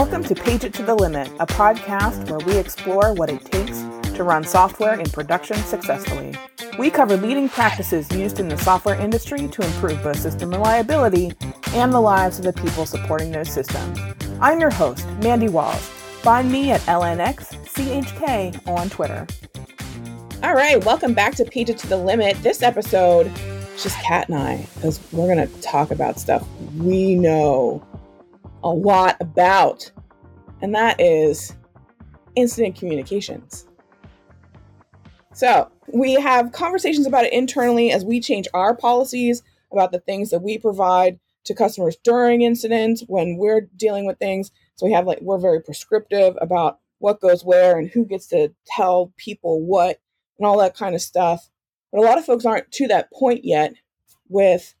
Welcome to Page It to the Limit, a podcast where we explore what it takes to run software in production successfully. We cover leading practices used in the software industry to improve both system reliability and the lives of the people supporting those systems. I'm your host, Mandi Walls. Find me at LNXCHK on Twitter. All right, welcome back to Page It to the Limit. This episode is just Kat and I, because we're going to talk about stuff we know a lot about, and that is incident communications. So, we have conversations about it internally as we change our policies about the things that we provide to customers during incidents when we're dealing with things. So, we have like, we're very prescriptive about what goes where and who gets to tell people what and all that kind of stuff. But a lot of folks aren't to that point yet with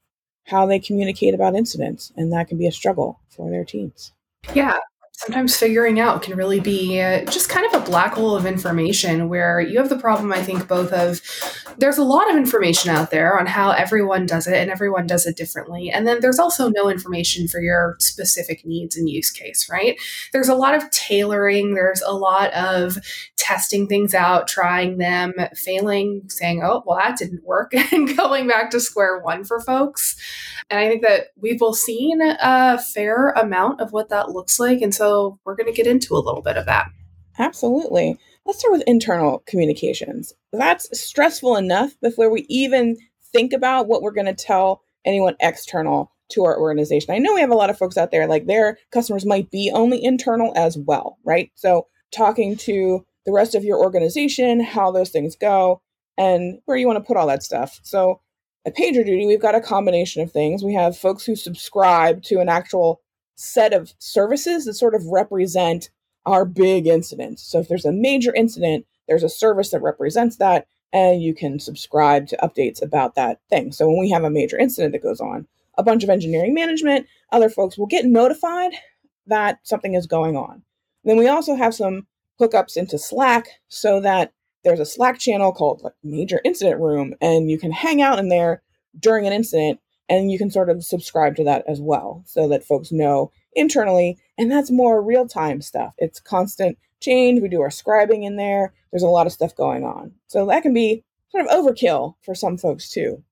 how they communicate about incidents, and that can be a struggle for their teams. Yeah, sometimes figuring out can really be uh, just kind of a black hole of information where you have the problem i think both of there's a lot of information out there on how everyone does it and everyone does it differently. And then there's also no information for your specific needs and use case right? There's a lot of tailoring. There's a lot of testing things out trying them failing saying oh well that didn't work and going back to square one for folks. And i think that we've both seen a fair amount of what that looks like. And so so we're going to get into a little bit of that. Absolutely. Let's start with internal communications. That's stressful enough before we even think about what we're going to tell anyone external to our organization. I know we have a lot of folks out there, like their customers might be only internal as well, right? So, talking to the rest of your organization, how those things go, and where you want to put all that stuff. So, at PagerDuty, we've got a combination of things. We have folks who subscribe to an actual set of services that sort of represent our big incidents. So if there's a major incident, there's a service that represents that, and you can subscribe to updates about that thing. So when we have a major incident that goes on, a bunch of engineering management, other folks will get notified that something is going on. Then we also have some hookups into Slack so that there's a Slack channel called like Major Incident Room, and you can hang out in there during an incident and you can sort of subscribe to that as well so that folks know internally. And that's more real time stuff. It's constant change. We do our scribing in there. There's a lot of stuff going on. So that can be sort of overkill for some folks too.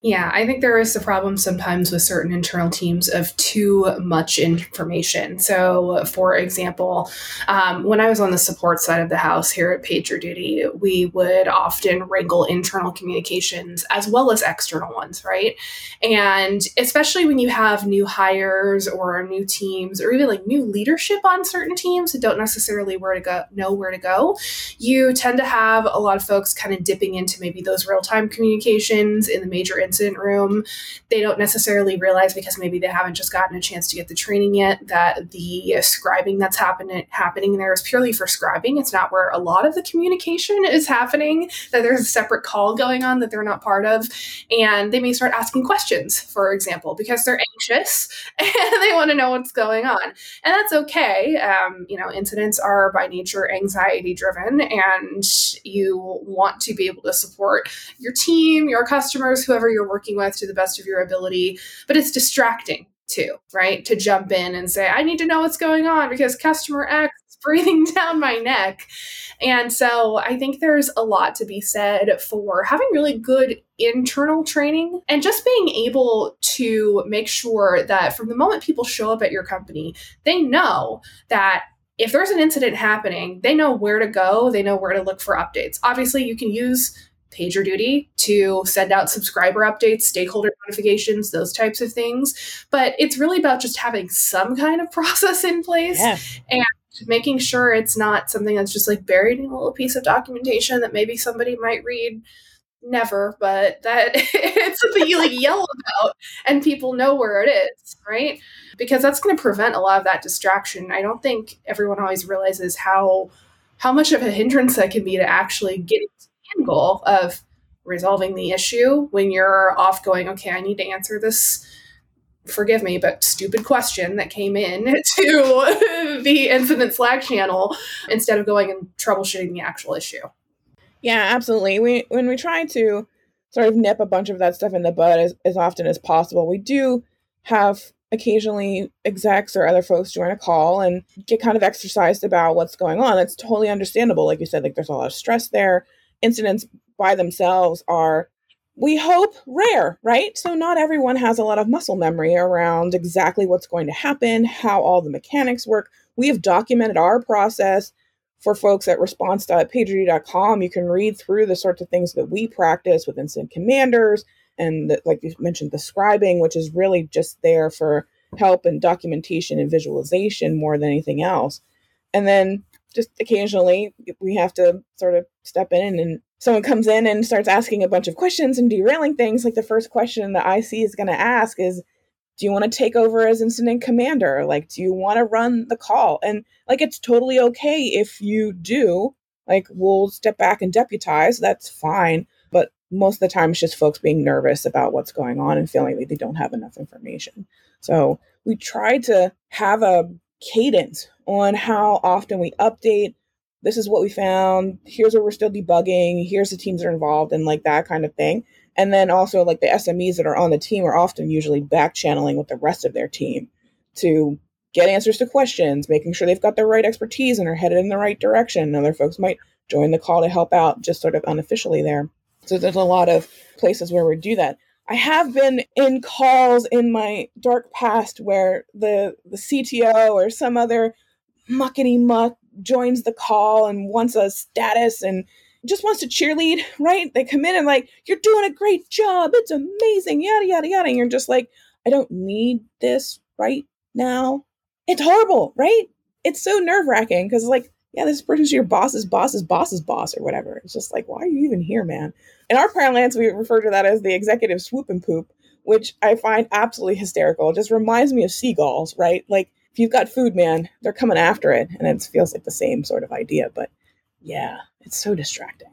Yeah, I think there is a problem sometimes with certain internal teams of too much information. So, for example, um, when I was on the support side of the house here at PagerDuty, we would often wrangle internal communications as well as external ones, right? And especially when you have new hires or new teams or even like new leadership on certain teams that don't necessarily where to go, know where to go, you tend to have a lot of folks kind of dipping into maybe those real time communications in the major incident room. They don't necessarily realize because maybe they haven't just gotten a chance to get the training yet that the scribing that's happening happening there is purely for scribing. It's not where a lot of the communication is happening. That there's a separate call going on that they're not part of, and they may start asking questions, for example, because they're anxious and they want to know what's going on, and that's okay. Um, you know, incidents are by nature anxiety driven, and you want to be able to support your team, your customers, whoever you're you're working with to the best of your ability. But it's distracting too, right? To jump in and say, I need to know what's going on because customer X is breathing down my neck. And so I think there's a lot to be said for having really good internal training and just being able to make sure that from the moment people show up at your company, they know that if there's an incident happening, they know where to go, they know where to look for updates. Obviously, you can use PagerDuty to send out subscriber updates, stakeholder notifications, those types of things. But it's really about just having some kind of process in place yeah. and making sure it's not something that's just like buried in a little piece of documentation that maybe somebody might read. Never, but that it's something you like yell about and people know where it is, right? Because that's going to prevent a lot of that distraction. I don't think everyone always realizes how how much of a hindrance that can be to actually getting to the end goal of resolving the issue when you're off going, okay, I need to answer this forgive me, but stupid question that came in to the incident Slack channel instead of going and troubleshooting the actual issue. Yeah, absolutely. We when we try to sort of nip a bunch of that stuff in the bud as, as often as possible, we do have occasionally execs or other folks join a call and get kind of exercised about what's going on. That's totally understandable. Like you said, like there's a lot of stress there. Incidents by themselves are we hope rare, right? So not everyone has a lot of muscle memory around exactly what's going to happen, how all the mechanics work. We have documented our process for folks at response.pagerduty.com. You can read through the sorts of things that we practice with incident commanders and the, like you mentioned, the scribing, which is really just there for help and documentation and visualization more than anything else. And then just occasionally we have to sort of step in and someone comes in and starts asking a bunch of questions and derailing things, like the first question that I see is going to ask is, do you want to take over as incident commander? Like, do you want to run the call? And like, it's totally okay if you do. Like, we'll step back and deputize. That's fine. But most of the time, it's just folks being nervous about what's going on and feeling like they don't have enough information. So we try to have a cadence on how often we update this is what we found. Here's where we're still debugging. Here's the teams that are involved and like that kind of thing. And then also like the SMEs that are on the team are often usually back channeling with the rest of their team to get answers to questions, making sure they've got the right expertise and are headed in the right direction. Other folks might join the call to help out just sort of unofficially there. So there's a lot of places where we do that. I have been in calls in my dark past where the the CTO or some other muckety muck joins the call and wants a status and just wants to cheerlead, right? They come in and like, you're doing a great job. It's amazing, yada, yada, yada. And you're just like, I don't need this right now. It's horrible, right? It's so nerve wracking because, like, yeah, this person's your boss's boss's boss's boss or whatever. It's just like, why are you even here, man? In our parlance, we refer to that as the executive swoop and poop, which I find absolutely hysterical. It just reminds me of seagulls, right? Like, if you've got food, man, they're coming after it. And it feels like the same sort of idea. But yeah, it's so distracting.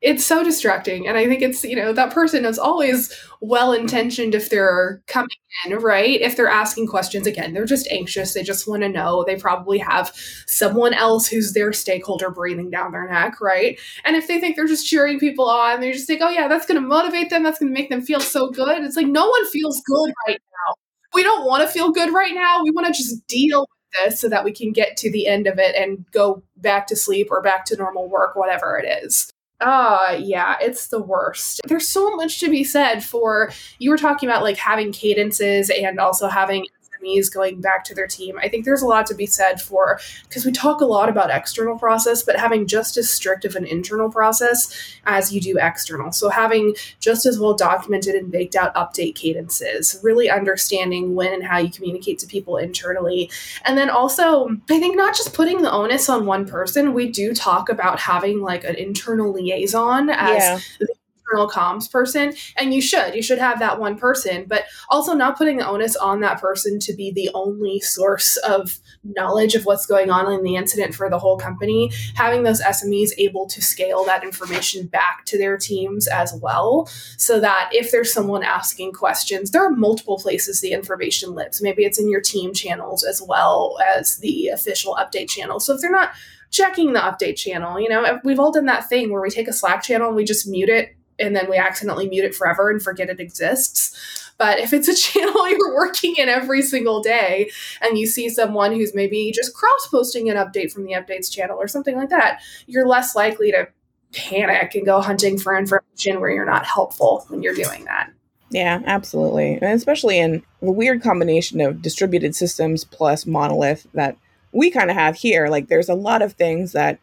It's so distracting. And I think it's, you know, that person is always well intentioned if they're coming in, right? If they're asking questions, again, they're just anxious. They just want to know. They probably have someone else who's their stakeholder breathing down their neck, right? And if they think they're just cheering people on, they just think, oh, yeah, that's going to motivate them. That's going to make them feel so good. It's like no one feels good right now we don't want to feel good right now. We want to just deal this so that we can get to the end of it and go back to sleep or back to normal work, whatever it is. Uh, yeah, it's the worst. There's so much to be said for you were talking about like having cadences and also having SMEs going back to their team. I think there's a lot to be said for because we talk a lot about external process, but having just as strict of an internal process as you do external. So having just as well documented and baked out update cadences, really understanding when and how you communicate to people internally. And then also, I think not just putting the onus on one person, we do talk about having like an internal liaison as yeah internal comms person and you should you should have that one person but also not putting the onus on that person to be the only source of knowledge of what's going on in the incident for the whole company having those smes able to scale that information back to their teams as well so that if there's someone asking questions there are multiple places the information lives maybe it's in your team channels as well as the official update channel so if they're not checking the update channel. You know, we've all done that thing where we take a Slack channel and we just mute it and then we accidentally mute it forever and forget it exists. But if it's a channel you're working in every single day and you see someone who's maybe just cross posting an update from the updates channel or something like that, you're less likely to panic and go hunting for information where you're not helpful when you're doing that. Yeah, absolutely. And especially in the weird combination of distributed systems plus monolith that we kind of have here. Like there's a lot of things that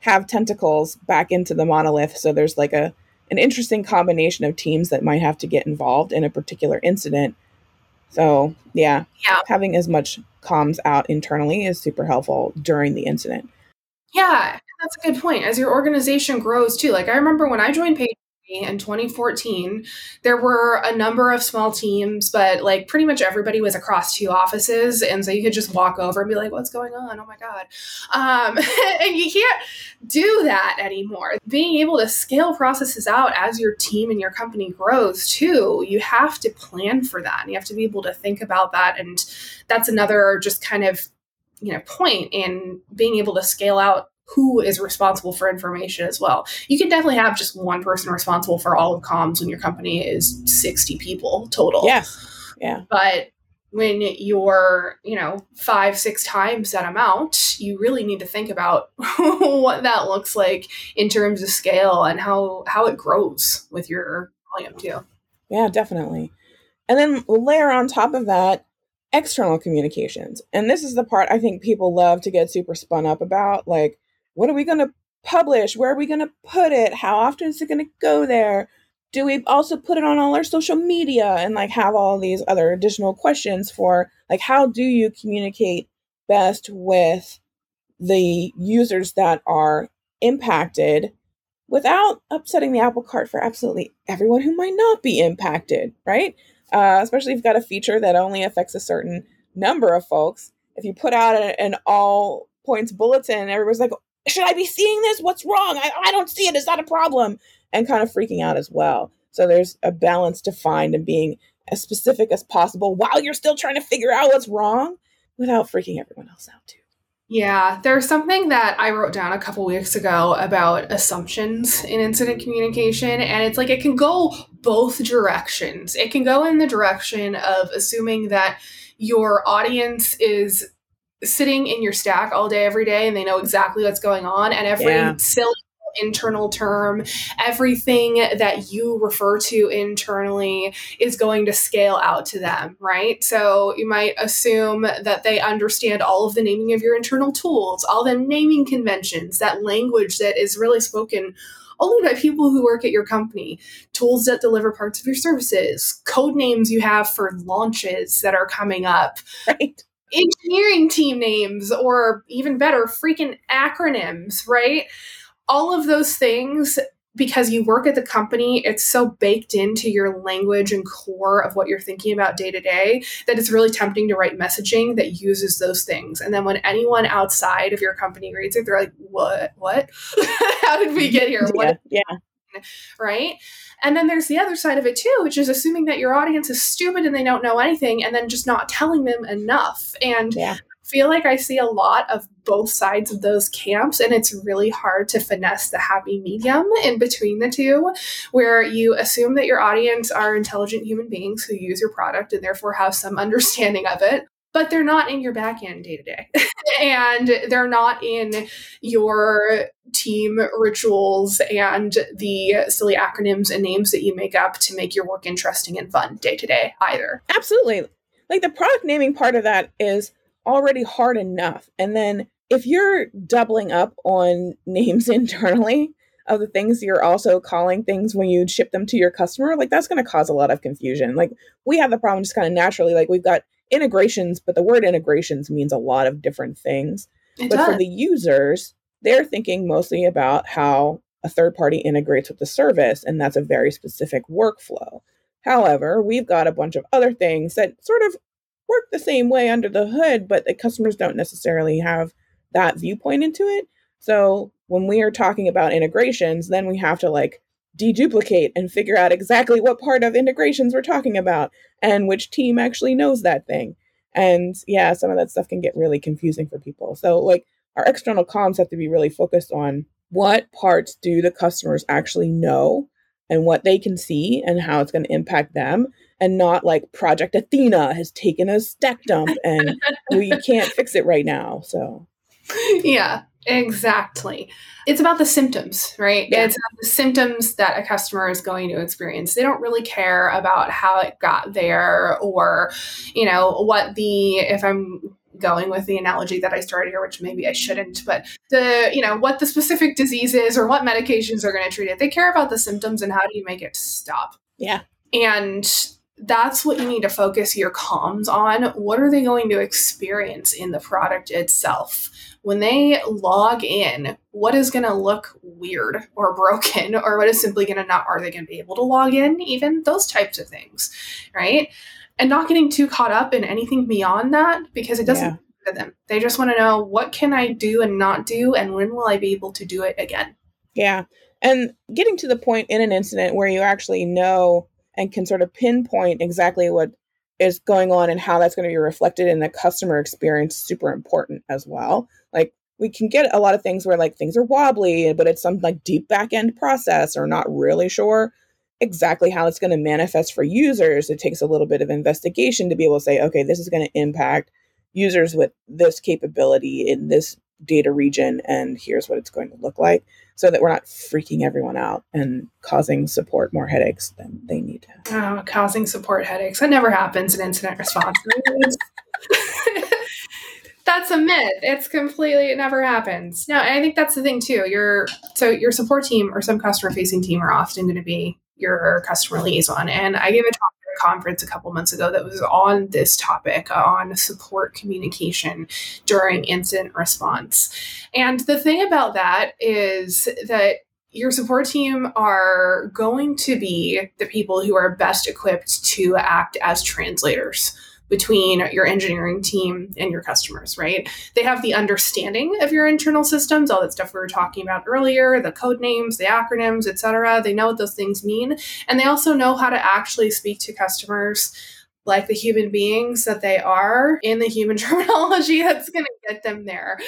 have tentacles back into the monolith. So there's like a an interesting combination of teams that might have to get involved in a particular incident. So, yeah, yeah. having as much comms out internally is super helpful during the incident. Yeah, that's a good point. As your organization grows too. Like I remember when I joined Page in 2014 there were a number of small teams but like pretty much everybody was across two offices and so you could just walk over and be like what's going on oh my god um, and you can't do that anymore being able to scale processes out as your team and your company grows too you have to plan for that and you have to be able to think about that and that's another just kind of you know point in being able to scale out who is responsible for information as well. You can definitely have just one person responsible for all of comms when your company is 60 people total. Yeah. Yeah. But when you're, you know, five, six times that amount, you really need to think about what that looks like in terms of scale and how how it grows with your volume too. Yeah, definitely. And then layer on top of that external communications. And this is the part I think people love to get super spun up about. Like, what are we going to publish? Where are we going to put it? How often is it going to go there? Do we also put it on all our social media and like have all these other additional questions for like how do you communicate best with the users that are impacted without upsetting the apple cart for absolutely everyone who might not be impacted right? Uh, especially if you've got a feature that only affects a certain number of folks. If you put out a, an all points bulletin everybody's like should i be seeing this? What's wrong? I, I don't see it. Is that a problem and kind of freaking out as well. So there's a balance to find and being as specific as possible while you're still trying to figure out what's wrong without freaking everyone else out too. Yeah, there's something that I wrote down a couple weeks ago about assumptions in incident communication, and it's like it can go both directions. It can go in the direction of assuming that your audience is sitting in your stack all day, every day, and they know exactly what's going on, and every yeah. silly internal term. Everything that you refer to internally is going to scale out to them, right? So you might assume that they understand all of the naming of your internal tools, all the naming conventions, that language that is really spoken only by people who work at your company, tools that deliver parts of your services, code names you have for launches that are coming up. Right engineering team names or even better freaking acronyms right all of those things because you work at the company, it's so baked into your language and core of what you're thinking about day to day that it's really tempting to write messaging that uses those things. And then when anyone outside of your company reads it, they're like, "What? What? How did we get here? What?" Yeah. yeah. Right. And then there's the other side of it too, which is assuming that your audience is stupid and they don't know anything and then just not telling them enough. And yeah feel like I see a lot of both sides of those camps, and it's really hard to finesse the happy medium in between the two, where you assume that your audience are intelligent human beings who use your product and therefore have some understanding of it. But they're not in your back end day to day. And they're not in your team rituals and the silly acronyms and names that you make up to make your work interesting and fun day to day either. Absolutely. Like the product naming part of that is already hard enough. And then if you're doubling up on names internally of the things you're also calling things when you ship them to your customer, like that's going to cause a lot of confusion. Like we have the problem just kind of naturally, like we've got integrations, but the word integrations means a lot of different things. It but does. for the users, they're thinking mostly about how a third party integrates with the service, and that's a very specific workflow. However, we've got a bunch of other things that sort of work the same way under the hood, but the customers don't necessarily have that viewpoint into it. So when we are talking about integrations, then we have to like deduplicate and figure out exactly what part of integrations we're talking about and which team actually knows that thing. And yeah, some of that stuff can get really confusing for people. So like our external comms have to be really focused on what parts do the customers actually know and what they can see and how it's going to impact them and not like Project Athena has taken a stack dump and we can't fix it right now. So, yeah, exactly. It's about the symptoms, right? Yeah. It's the symptoms that a customer is going to experience. They don't really care about how it got there or, you know, what the, if I'm going with the analogy that I started here, which maybe I shouldn't, but the, you know, what the specific disease is or what medications are going to treat it. They care about the symptoms and how do you make it stop. Yeah. And that's what you need to focus your comms on. What are they going to experience in the product itself? When they log in, what is going to look weird or broken, or what is simply going to not, are they going to be able to log in? Even those types of things, right? And not getting too caught up in anything beyond that because it doesn't yeah. them. They just want to know what can I do and not do, and when will I be able to do it again? Yeah. And getting to the point in an incident where you actually know and can sort of pinpoint exactly what is going on and how that's going to be reflected in the customer experience super important as well. Like we can get a lot of things where like things are wobbly, but it's some like deep back end process or not really sure. exactly how it's going to manifest for users. It takes a little bit of investigation to be able to say, okay, this is going to impact users with this capability in this data region, and here's what it's going to look like so that we're not freaking everyone out and causing support more headaches than they need to. Oh, causing support headaches. That never happens in incident response. that's a myth. It's completely it never happens. No, I think that's the thing too. Your so your support team or some customer facing team are often going to be your customer liaison. And I gave a talk conference a couple months ago that was on this topic uh, on support communication during incident response. And the thing about that is that your support team are going to be the people who are best equipped to act as translators between your engineering team and your customers, right? They have the understanding of your internal systems, all that stuff we were talking about earlier, the code names, the acronyms, etc. They know what those things mean, and they also know how to actually speak to customers like the human beings that they are in the human terminology that's going to get them there.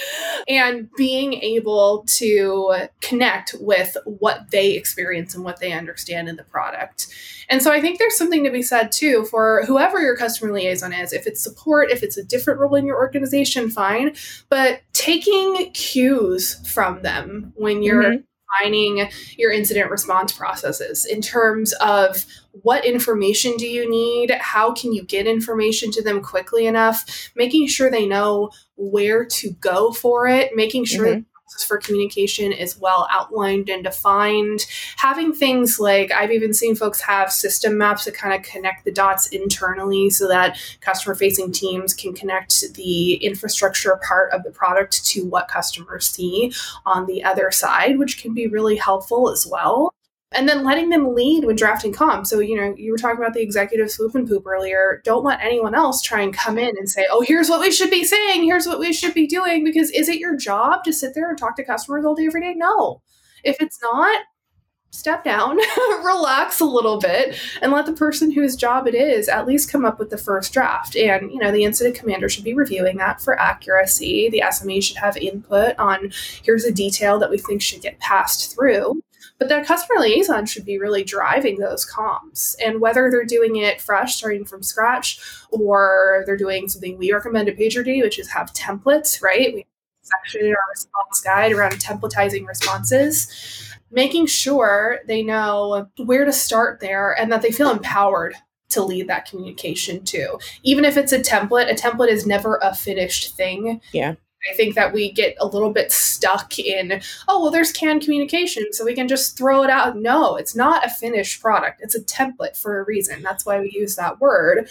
And being able to connect with what they experience and what they understand in the product. And so I think there's something to be said too for whoever your customer liaison is. If it's support, if it's a different role in your organization, fine. But taking cues from them when you're mm-hmm defining your incident response processes in terms of what information do you need? How can you get information to them quickly enough? Making sure they know where to go for it making sure mm-hmm. for communication is well outlined and defined. Having things like I've even seen folks have system maps that kind of connect the dots internally so that customer facing teams can connect the infrastructure part of the product to what customers see on the other side, which can be really helpful as well and then letting them lead when drafting comms. So, you know, you were talking about the executive swoop and poop earlier. Don't let anyone else try and come in and say, oh, here's what we should be saying, here's what we should be doing. Because is it your job to sit there and talk to customers all day, every day? No. If it's not, step down, relax a little bit, and let the person whose job it is at least come up with the first draft. And, you know, the incident commander should be reviewing that for accuracy. The SME should have input on here's a detail that we think should get passed through. But that customer liaison should be really driving those comms. And whether they're doing it fresh, starting from scratch, or they're doing something we recommend at PagerDuty, which is have templates, right? We section in our response guide around templatizing responses making sure they know where to start there and that they feel empowered to lead that communication too. Even if it's a template, a template is never a finished thing. Yeah. I think that we get a little bit stuck in, oh, well, there's canned communication, so we can just throw it out. No, it's not a finished product. It's a template for a reason. That's why we use that word.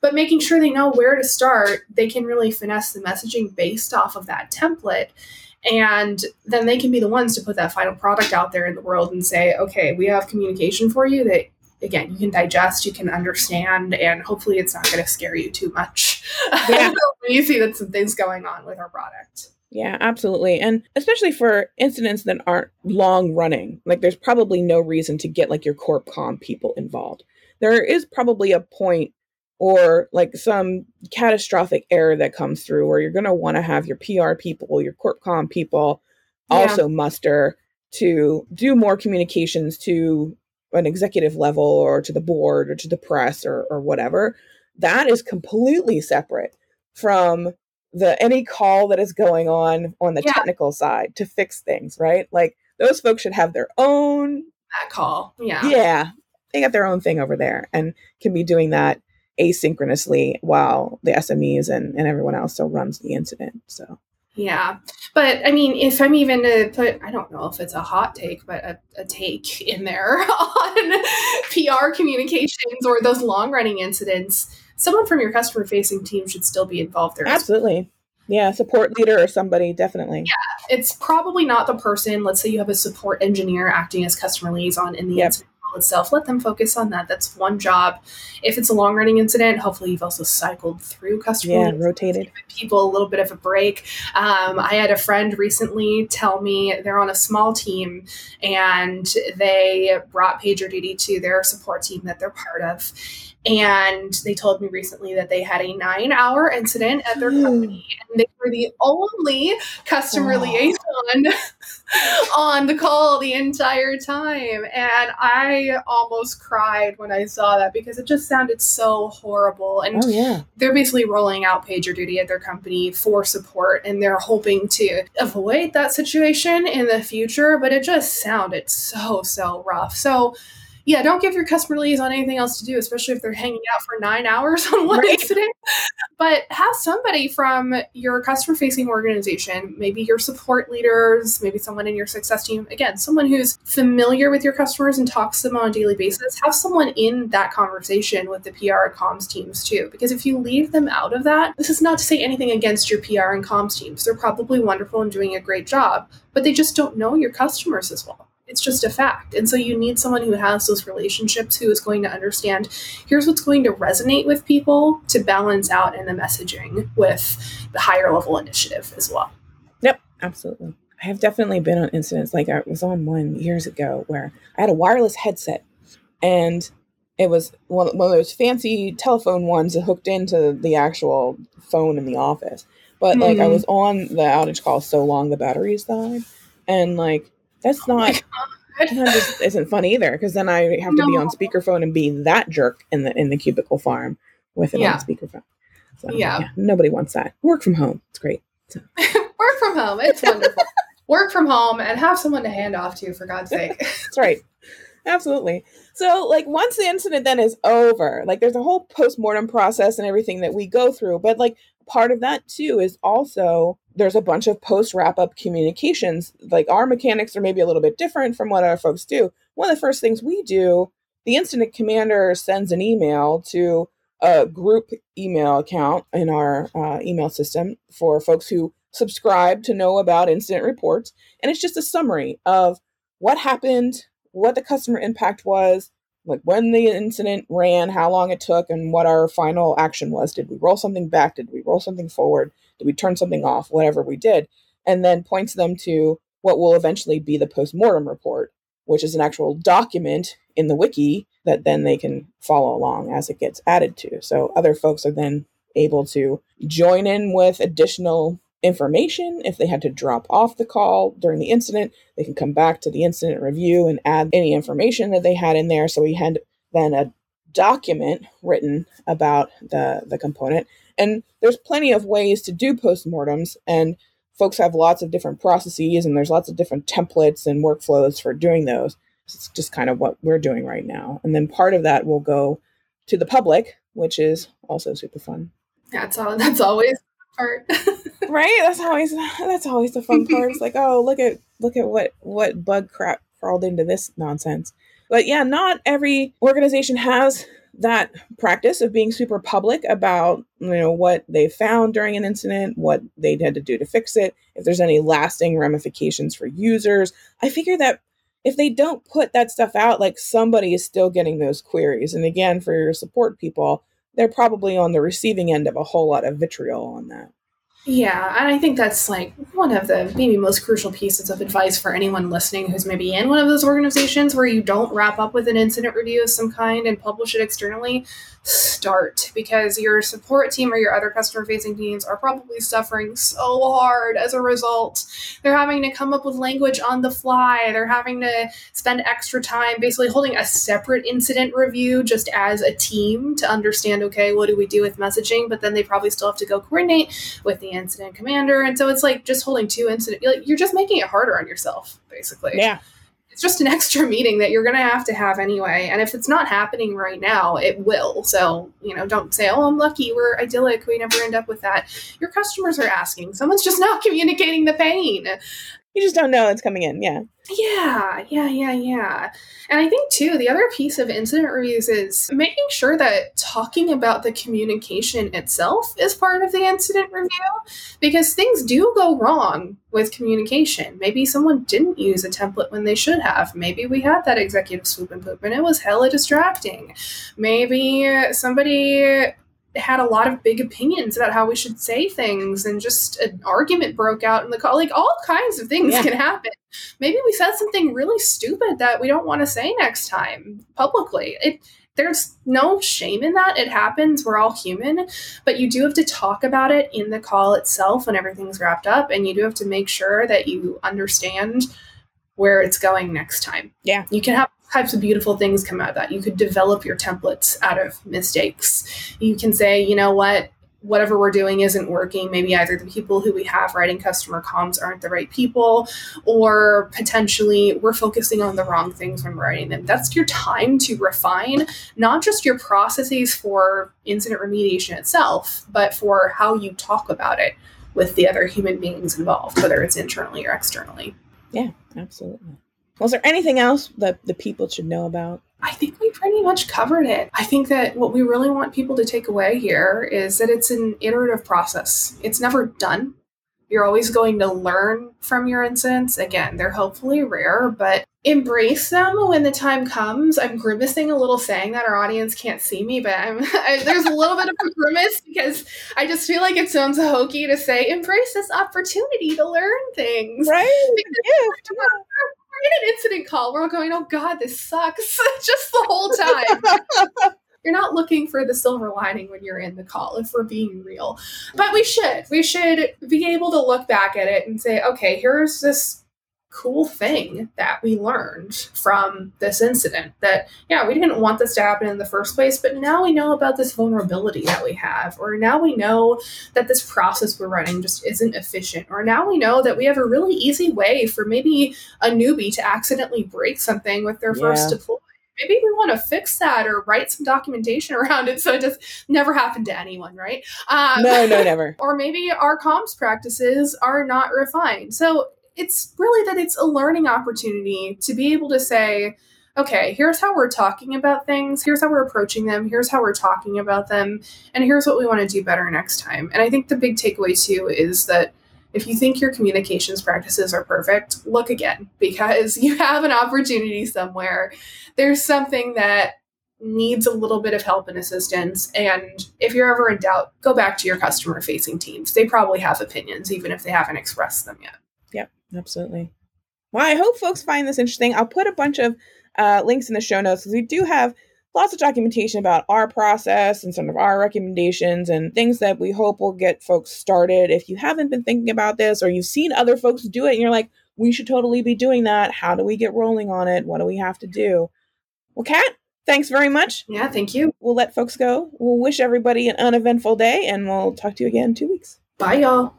But making sure they know where to start, they can really finesse the messaging based off of that template. And then they can be the ones to put that final product out there in the world and say, okay, we have communication for you that again you can digest you can understand and hopefully it's not going to scare you too much yeah. when you see that something's going on with our product yeah absolutely and especially for incidents that aren't long running like there's probably no reason to get like your corp com people involved there is probably a point or like some catastrophic error that comes through where you're going to want to have your pr people your corp com people also yeah. muster to do more communications to an executive level or to the board or to the press or, or whatever, that is completely separate from the any call that is going on on the yeah. technical side to fix things, right? Like those folks should have their own that call. Yeah. Yeah. They got their own thing over there and can be doing that asynchronously while the SMEs and, and everyone else still runs the incident. So yeah. But I mean, if I'm even to put, I don't know if it's a hot take, but a, a take in there on PR communications or those long running incidents, someone from your customer facing team should still be involved there. Absolutely. Yeah, support leader or somebody, definitely. Yeah, it's probably not the person. Let's say you have a support engineer acting as customer liaison in the yep. incident itself, let them focus on that. That's one job. If it's a long running incident, hopefully you've also cycled through customer. Yeah, rotated. People a little bit of a break. Um, I had a friend recently tell me they're on a small team and they brought PagerDuty to their support team that they're part of. And they told me recently that they had a nine hour incident at their company and they were the only customer liaison on the call the entire time. And I I almost cried when I saw that because it just sounded so horrible. And oh, yeah. they're basically rolling out PagerDuty at their company for support and they're hoping to avoid that situation in the future, but it just sounded so, so rough. So, yeah, don't give your customer liaison anything else to do, especially if they're hanging out for nine hours on one right. incident. But have somebody from your customer facing organization, maybe your support leaders, maybe someone in your success team, again, someone who's familiar with your customers and talks to them on a daily basis, have someone in that conversation with the PR and comms teams too. Because if you leave them out of that, this is not to say anything against your PR and comms teams. They're probably wonderful and doing a great job, but they just don't know your customers as well. It's just a fact. And so you need someone who has those relationships who is going to understand here's what's going to resonate with people to balance out in the messaging with the higher level initiative as well. Yep, absolutely. I have definitely been on incidents like I was on one years ago where I had a wireless headset and it was one, one of those fancy telephone ones that hooked into the actual phone in the office. But like mm. I was on the outage call so long the batteries died. And like that's oh not. that just isn't fun either because then I have to no. be on speakerphone and be that jerk in the in the cubicle farm with it yeah. on speakerphone. So, yeah. yeah. nobody wants that. Work from home. It's great. So. Work from home. It's wonderful. Work from home and have someone to hand off to for God's sake. That's right. Absolutely. So, like, once the incident then is over, like, there's a whole post mortem process and everything that we go through. But, like, part of that too is also there's a bunch of post wrap up communications. Like our mechanics are maybe a little bit different from what our folks do. One of the first things we do, the incident commander sends an email to a group email account in our uh, email system for folks who subscribe to know about incident reports. And it's just a summary of what happened, what the customer impact was, like when the incident ran, how long it took, and what our final action was. Did we roll something back? Did we roll something forward? Did we turn something off? Whatever we did. And then points them to what will eventually be the post-mortem report, which is an actual document in the wiki that then they can follow along as it gets added to. So other folks are then able to join in with additional information. If they had to drop off the call during the incident, they can come back to the incident review and add any information that they had in there. So we had then a document written about the, the component. And there's plenty of ways to do postmortems, and folks have lots of different processes, and there's lots of different templates and workflows for doing those. It's just kind of what we're doing right now. And then part of that will go to the public, which is also super fun. That's all. That's always part. right? That's always that's always the fun part. It's like, oh, look at look at what what bug crap crawled into this nonsense. But yeah, not every organization has that practice of being super public about you know what they found during an incident what they had to do to fix it if there's any lasting ramifications for users i figure that if they don't put that stuff out like somebody is still getting those queries and again for your support people they're probably on the receiving end of a whole lot of vitriol on that. Yeah, and I think that's like one of the maybe most crucial pieces of advice for anyone listening who's maybe in one of those organizations where you don't wrap up with an incident review of some kind and publish it externally start because your support team or your other customer facing teams are probably suffering so hard as a result. They're having to come up with language on the fly. They're having to spend extra time basically holding a separate incident review just as a team to understand okay, what do we do with messaging? But then they probably still have to go coordinate with the incident commander. And so it's like just holding two incident, you're just making it harder on yourself, basically. Yeah it's just an extra meeting that you're going to have to have anyway. And if it's not happening right now, it will. So, you know, don't say, oh, I'm lucky. We're idyllic. We never end up with that. Your customers are asking. Someone's just not communicating the pain. You just don't know it's coming in. Yeah. Yeah, yeah, yeah, yeah. And I think too, the other piece of incident reviews is making sure that talking about the communication itself is part of the incident review because things do go wrong with communication. Maybe someone didn't use a template when they should have. Maybe we had that executive swoop and poop and it was hella distracting. Maybe somebody had a lot of big opinions about how we should say things and just an argument broke out in the call like all kinds of things yeah. can happen. Maybe we said something really stupid that we don't want to say next time publicly. It there's no shame in that. It happens. We're all human. But you do have to talk about it in the call itself when everything's wrapped up and you do have to make sure that you understand where it's going next time. Yeah. You can have types of beautiful things come out of that. You could develop your templates out of mistakes. You can say, you know what, whatever we're doing isn't working. Maybe either the people who we have writing customer comms aren't the right people, or potentially we're focusing on the wrong things when we're writing them. That's your time to refine not just your processes for incident remediation itself, but for how you talk about it with the other human beings involved, whether it's internally or externally. Yeah, absolutely. Was there anything else that the people should know about? I think we pretty much covered it. I think that what we really want people to take away here is that it's an iterative process. It's never done. You're always going to learn from your incidents. Again, they're hopefully rare, but embrace them when the time comes. I'm grimacing a little saying that our audience can't see me, but I'm I, there's a little bit of a grimace because I just feel like it sounds hokey to say embrace this opportunity to learn things. Right. Gift, yeah in an incident call, we're all going, oh God, this sucks. Just the whole time. you're not looking for the silver lining when you're in the call, if we're being real. But we should. We should be able to look back at it and say, okay, here's this cool thing that we learned from this incident that yeah we didn't want this to happen in the first place but now we know about this vulnerability that we have or now we know that this process we're running just isn't efficient or now we know that we have a really easy way for maybe a newbie to accidentally break something with their yeah. first deploy maybe we want to fix that or write some documentation around it so it just never happened to anyone, right? Um, no, no, never. or maybe our comms practices are not refined. So it's really that it's a learning opportunity to be able to say, okay, here's how we're talking about things, here's how we're approaching them, here's how we're talking about them, and here's what we want to do better next time. And I think the big takeaway too is that if you think your communications practices are perfect, look again because you have an opportunity somewhere. There's something that needs a little bit of help and assistance. And if you're ever in doubt, go back to your customer facing teams. They probably have opinions, even if they haven't expressed them yet. Absolutely. Well, I hope folks find this interesting. I'll put a bunch of uh, links in the show notes because we do have lots of documentation about our process and some of our recommendations and things that we hope will get folks started. If you haven't been thinking about this or you've seen other folks do it and you're like, we should totally be doing that. How do we get rolling on it? What do we have to do? Well, Kat, thanks very much. Yeah, thank you. We'll let folks go. We'll wish everybody an uneventful day and we'll talk to you again in two weeks. Bye, y'all.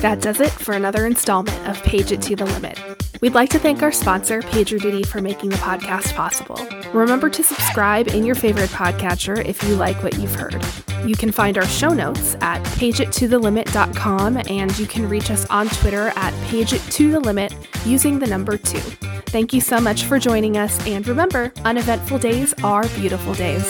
That does it for another installment of Page It to the Limit. We'd like to thank our sponsor, PagerDuty, for making the podcast possible. Remember to subscribe in your favorite podcatcher if you like what you've heard. You can find our show notes at pageittothelimit.com and you can reach us on Twitter at pageittothelimit using the number 2. Thank you so much for joining us and remember, uneventful days are beautiful days.